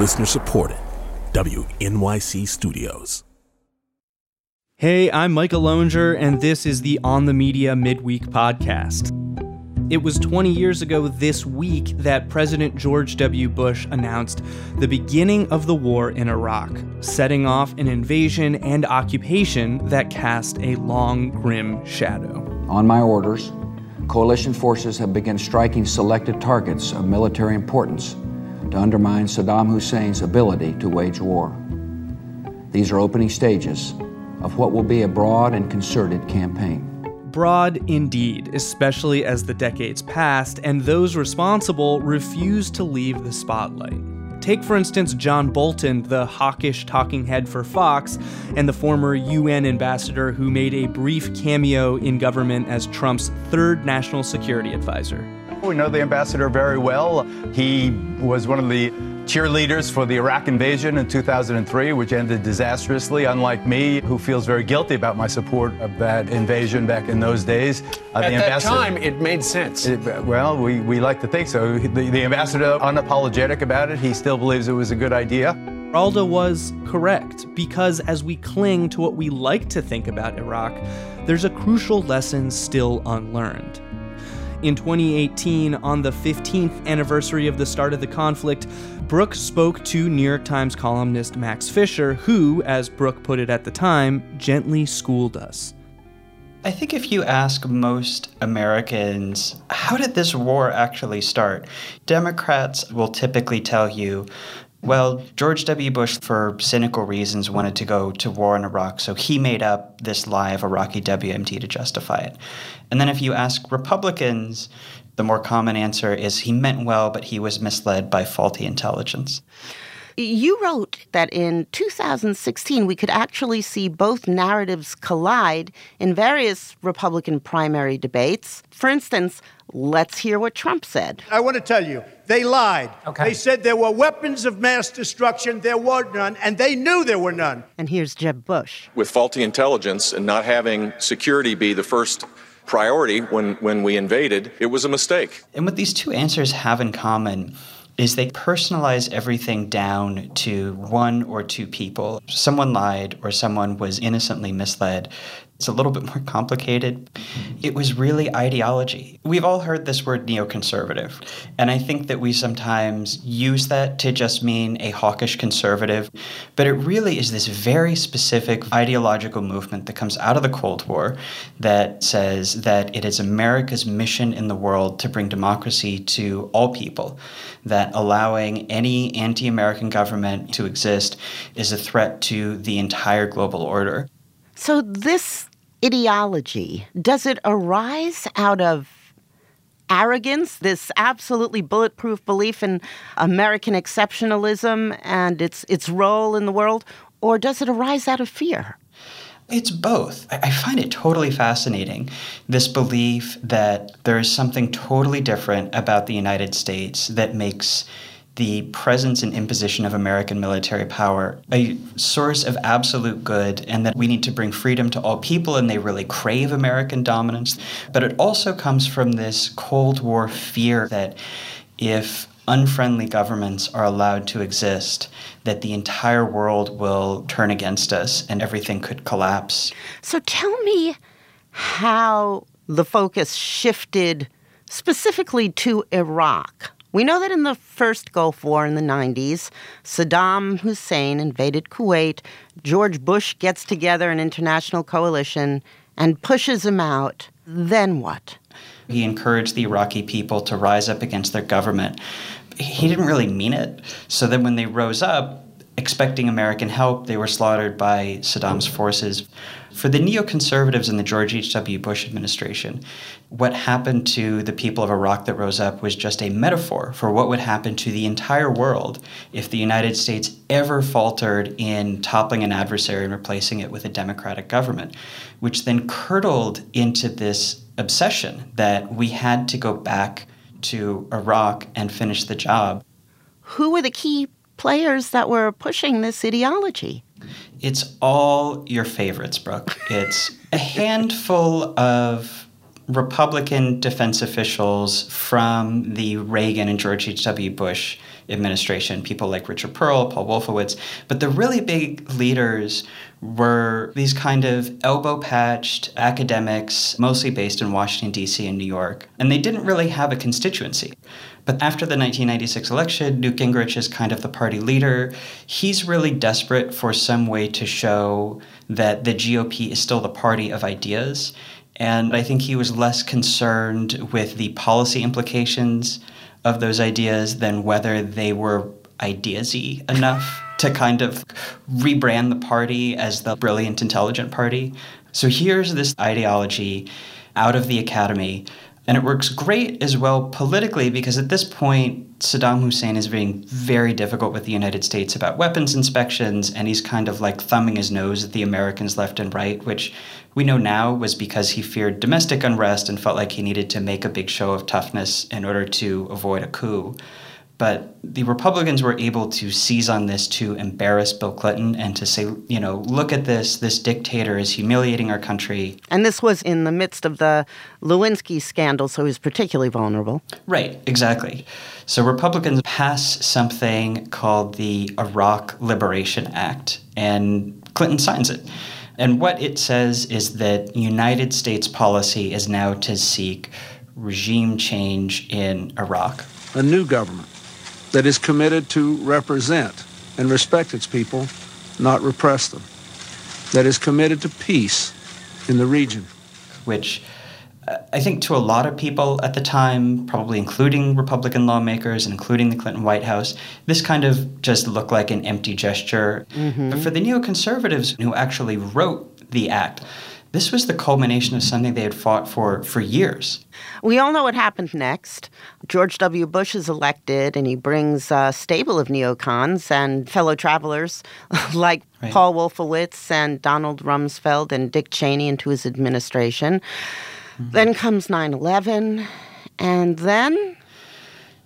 Listener supported. WNYC Studios. Hey, I'm Micah Loewinger, and this is the On the Media Midweek Podcast. It was 20 years ago this week that President George W. Bush announced the beginning of the war in Iraq, setting off an invasion and occupation that cast a long, grim shadow. On my orders, coalition forces have begun striking selected targets of military importance to undermine Saddam Hussein's ability to wage war. These are opening stages of what will be a broad and concerted campaign. Broad indeed, especially as the decades passed and those responsible refused to leave the spotlight. Take, for instance, John Bolton, the hawkish talking head for Fox, and the former UN ambassador who made a brief cameo in government as Trump's third national security advisor. We know the ambassador very well. He was one of the cheerleaders for the Iraq invasion in 2003, which ended disastrously, unlike me, who feels very guilty about my support of that invasion back in those days. Uh, At that time, it made sense. It, well, we, we like to think so. The, the ambassador, unapologetic about it, he still believes it was a good idea. Alda was correct, because as we cling to what we like to think about Iraq, there's a crucial lesson still unlearned. In 2018, on the 15th anniversary of the start of the conflict, Brooke spoke to New York Times columnist Max Fisher, who, as Brooke put it at the time, gently schooled us. I think if you ask most Americans, how did this war actually start? Democrats will typically tell you, well, George W. Bush, for cynical reasons, wanted to go to war in Iraq, so he made up this lie of Iraqi WMD to justify it. And then if you ask Republicans, the more common answer is he meant well, but he was misled by faulty intelligence. You wrote that in 2016 we could actually see both narratives collide in various Republican primary debates. For instance, let's hear what Trump said. I want to tell you, they lied. Okay. They said there were weapons of mass destruction, there were none, and they knew there were none. And here's Jeb Bush. With faulty intelligence and not having security be the first priority when, when we invaded, it was a mistake. And what these two answers have in common is they personalize everything down to one or two people. Someone lied or someone was innocently misled. It's a little bit more complicated. It was really ideology. We've all heard this word neoconservative, and I think that we sometimes use that to just mean a hawkish conservative, but it really is this very specific ideological movement that comes out of the Cold War that says that it is America's mission in the world to bring democracy to all people, that allowing any anti American government to exist is a threat to the entire global order. So, this ideology, does it arise out of arrogance, this absolutely bulletproof belief in American exceptionalism and its, its role in the world, or does it arise out of fear? It's both. I find it totally fascinating this belief that there is something totally different about the United States that makes the presence and imposition of American military power a source of absolute good, and that we need to bring freedom to all people, and they really crave American dominance. But it also comes from this Cold War fear that if unfriendly governments are allowed to exist, that the entire world will turn against us and everything could collapse. So tell me how the focus shifted specifically to Iraq. We know that in the first Gulf War in the 90s, Saddam Hussein invaded Kuwait. George Bush gets together an international coalition and pushes him out. Then what? He encouraged the Iraqi people to rise up against their government. He didn't really mean it. So then when they rose up, expecting American help, they were slaughtered by Saddam's forces. For the neoconservatives in the George H.W. Bush administration, what happened to the people of Iraq that rose up was just a metaphor for what would happen to the entire world if the United States ever faltered in toppling an adversary and replacing it with a democratic government, which then curdled into this obsession that we had to go back to Iraq and finish the job. Who were the key players that were pushing this ideology? It's all your favorites, Brooke. It's a handful of Republican defense officials from the Reagan and George H.W. Bush administration, people like Richard Perle, Paul Wolfowitz. But the really big leaders were these kind of elbow patched academics, mostly based in Washington, D.C. and New York. And they didn't really have a constituency. But after the 1996 election, Newt Gingrich is kind of the party leader. He's really desperate for some way to show that the GOP is still the party of ideas. And I think he was less concerned with the policy implications of those ideas than whether they were ideasy enough to kind of rebrand the party as the brilliant, intelligent party. So here's this ideology out of the academy. And it works great as well politically because at this point, Saddam Hussein is being very difficult with the United States about weapons inspections, and he's kind of like thumbing his nose at the Americans left and right, which we know now was because he feared domestic unrest and felt like he needed to make a big show of toughness in order to avoid a coup. But the Republicans were able to seize on this to embarrass Bill Clinton and to say, you know, look at this. This dictator is humiliating our country. And this was in the midst of the Lewinsky scandal, so he was particularly vulnerable. Right, exactly. So Republicans pass something called the Iraq Liberation Act, and Clinton signs it. And what it says is that United States policy is now to seek regime change in Iraq. A new government that is committed to represent and respect its people, not repress them, that is committed to peace in the region. Which I think to a lot of people at the time, probably including Republican lawmakers and including the Clinton White House, this kind of just looked like an empty gesture. Mm-hmm. But for the neoconservatives who actually wrote the act, this was the culmination of something they had fought for for years. We all know what happened next. George W. Bush is elected, and he brings a stable of neocons and fellow travelers like right. Paul Wolfowitz and Donald Rumsfeld and Dick Cheney into his administration. Mm-hmm. Then comes 9 11, and then.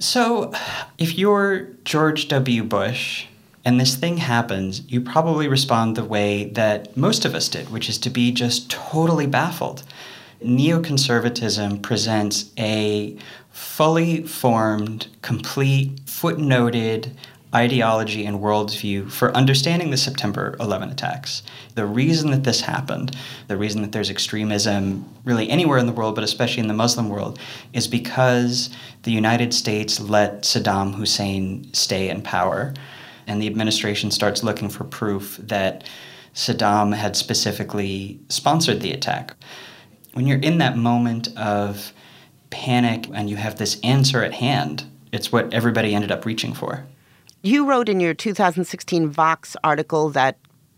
So, if you're George W. Bush, and this thing happens, you probably respond the way that most of us did, which is to be just totally baffled. Neoconservatism presents a fully formed, complete, footnoted ideology and worldview for understanding the September 11 attacks. The reason that this happened, the reason that there's extremism really anywhere in the world, but especially in the Muslim world, is because the United States let Saddam Hussein stay in power and the administration starts looking for proof that Saddam had specifically sponsored the attack. When you're in that moment of panic and you have this answer at hand, it's what everybody ended up reaching for. You wrote in your 2016 Vox article that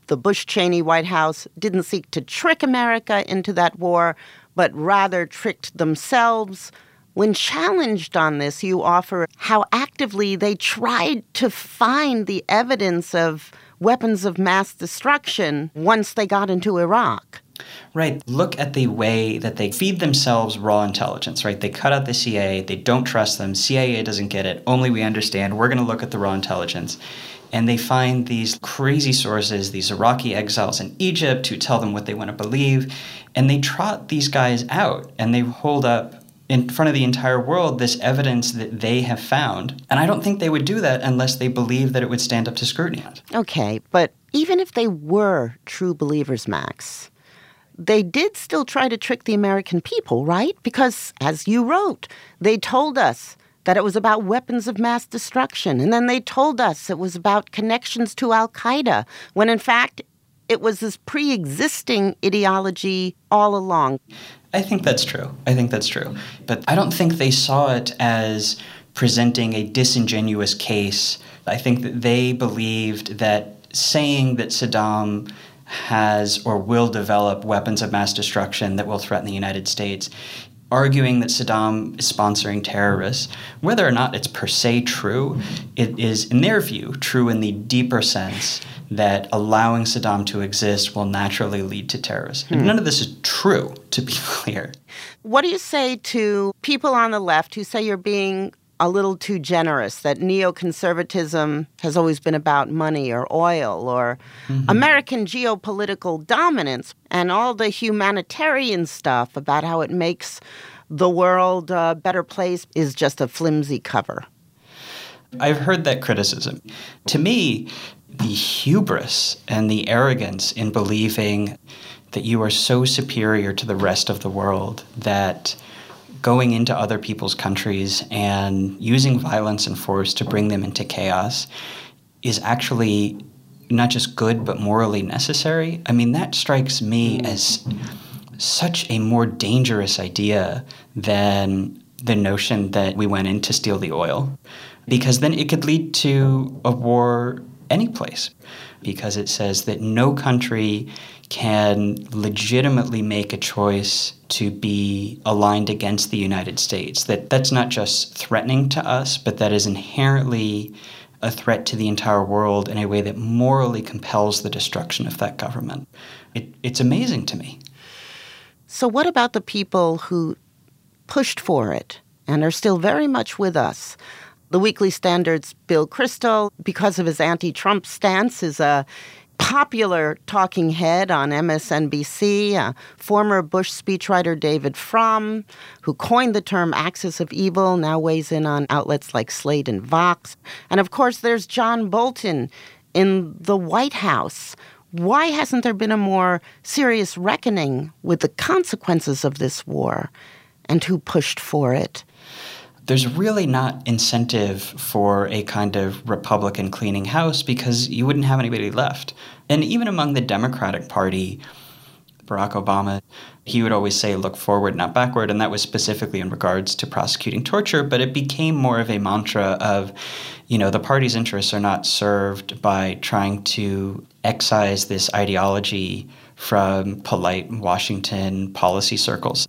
the Bush Cheney White House didn't seek to trick America into that war, but rather tricked themselves when challenged on this, you offer how actively they tried to find the evidence of weapons of mass destruction once they got into Iraq. Right. Look at the way that they feed themselves raw intelligence, right? They cut out the CIA, they don't trust them, CIA doesn't get it, only we understand. We're going to look at the raw intelligence. And they find these crazy sources, these Iraqi exiles in Egypt who tell them what they want to believe. And they trot these guys out and they hold up in front of the entire world this evidence that they have found. And I don't think they would do that unless they believe that it would stand up to scrutiny. Okay, but even if they were true believers, Max, they did still try to trick the American people, right? Because, as you wrote, they told us that it was about weapons of mass destruction. And then they told us it was about connections to Al Qaeda, when in fact, it was this pre existing ideology all along. I think that's true. I think that's true. But I don't think they saw it as presenting a disingenuous case. I think that they believed that saying that Saddam has or will develop weapons of mass destruction that will threaten the United States arguing that Saddam is sponsoring terrorists, whether or not it's per se true, it is, in their view, true in the deeper sense that allowing Saddam to exist will naturally lead to terrorism. Hmm. None of this is true, to be clear. What do you say to people on the left who say you're being a little too generous, that neoconservatism has always been about money or oil or mm-hmm. American geopolitical dominance and all the humanitarian stuff about how it makes the world a better place is just a flimsy cover. I've heard that criticism. To me, the hubris and the arrogance in believing that you are so superior to the rest of the world that going into other people's countries and using violence and force to bring them into chaos is actually not just good but morally necessary. I mean, that strikes me as such a more dangerous idea than the notion that we went in to steal the oil, because then it could lead to a war any place, because it says that no country can legitimately make a choice to be aligned against the United States. That that's not just threatening to us, but that is inherently a threat to the entire world in a way that morally compels the destruction of that government. It, it's amazing to me. So, what about the people who pushed for it and are still very much with us? The Weekly Standard's Bill Kristol, because of his anti Trump stance, is a popular talking head on MSNBC, uh, former Bush speechwriter David Frum, who coined the term axis of evil, now weighs in on outlets like Slate and Vox. And of course, there's John Bolton in the White House, why hasn't there been a more serious reckoning with the consequences of this war and who pushed for it? There's really not incentive for a kind of Republican cleaning house because you wouldn't have anybody left. And even among the Democratic Party, Barack Obama, he would always say, look forward, not backward. And that was specifically in regards to prosecuting torture. But it became more of a mantra of, you know, the party's interests are not served by trying to excise this ideology from polite Washington policy circles.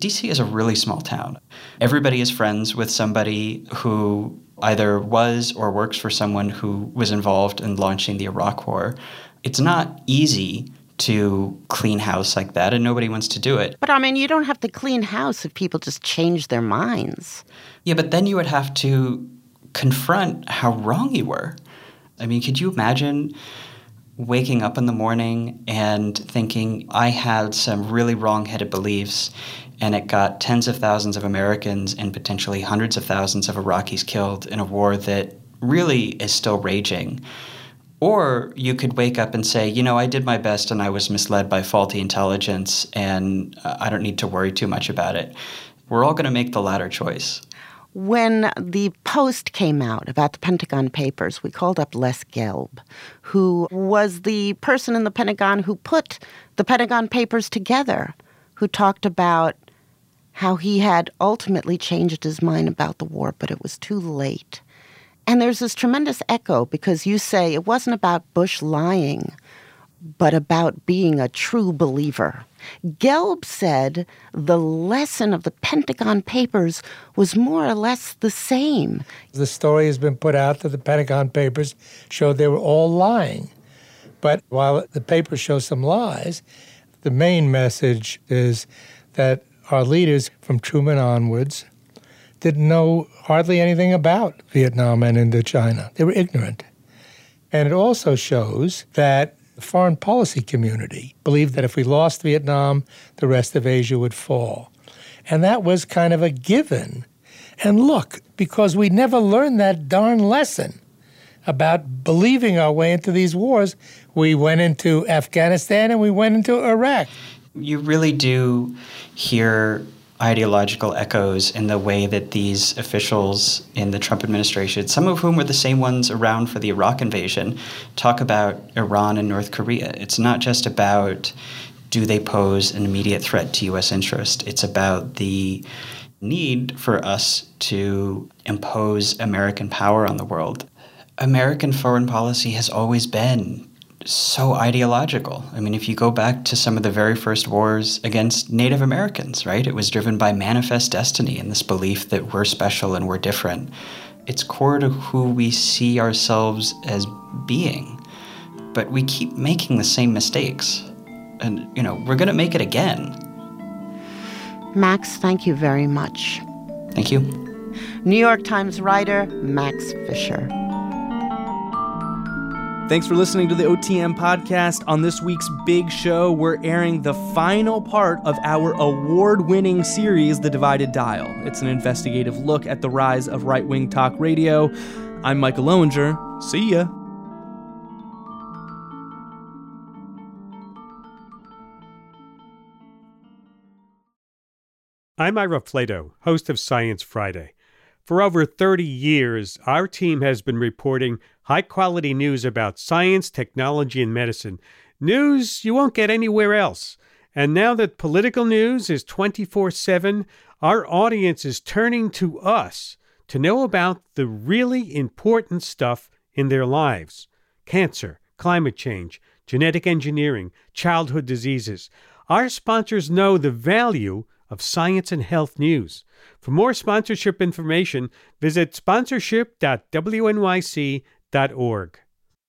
DC is a really small town. Everybody is friends with somebody who either was or works for someone who was involved in launching the Iraq War. It's not easy to clean house like that, and nobody wants to do it. But I mean, you don't have to clean house if people just change their minds. Yeah, but then you would have to confront how wrong you were. I mean, could you imagine waking up in the morning and thinking, I had some really wrong headed beliefs, and it got tens of thousands of Americans and potentially hundreds of thousands of Iraqis killed in a war that really is still raging? Or you could wake up and say, you know, I did my best and I was misled by faulty intelligence and uh, I don't need to worry too much about it. We're all going to make the latter choice. When the post came out about the Pentagon Papers, we called up Les Gelb, who was the person in the Pentagon who put the Pentagon Papers together, who talked about how he had ultimately changed his mind about the war, but it was too late. And there's this tremendous echo because you say it wasn't about Bush lying, but about being a true believer. Gelb said the lesson of the Pentagon Papers was more or less the same. The story has been put out that the Pentagon Papers showed they were all lying. But while the papers show some lies, the main message is that our leaders from Truman onwards didn't know hardly anything about Vietnam and Indochina. They were ignorant. And it also shows that the foreign policy community believed that if we lost Vietnam, the rest of Asia would fall. And that was kind of a given. And look, because we never learned that darn lesson about believing our way into these wars, we went into Afghanistan and we went into Iraq. You really do hear ideological echoes in the way that these officials in the Trump administration, some of whom were the same ones around for the Iraq invasion, talk about Iran and North Korea. It's not just about do they pose an immediate threat to U.S. interest, it's about the need for us to impose American power on the world. American foreign policy has always been so ideological. I mean, if you go back to some of the very first wars against Native Americans, right? It was driven by manifest destiny and this belief that we're special and we're different. It's core to who we see ourselves as being. But we keep making the same mistakes. And, you know, we're going to make it again. Max, thank you very much. Thank you. New York Times writer Max Fisher. Thanks for listening to the OTM podcast. On this week's big show, we're airing the final part of our award winning series, The Divided Dial. It's an investigative look at the rise of right wing talk radio. I'm Micah Loewinger. See ya. I'm Ira Flatow, host of Science Friday. For over 30 years, our team has been reporting high quality news about science, technology, and medicine. News you won't get anywhere else. And now that political news is 24 7, our audience is turning to us to know about the really important stuff in their lives cancer, climate change, genetic engineering, childhood diseases. Our sponsors know the value of science and health news. For more sponsorship information, visit sponsorship.wnyc.org.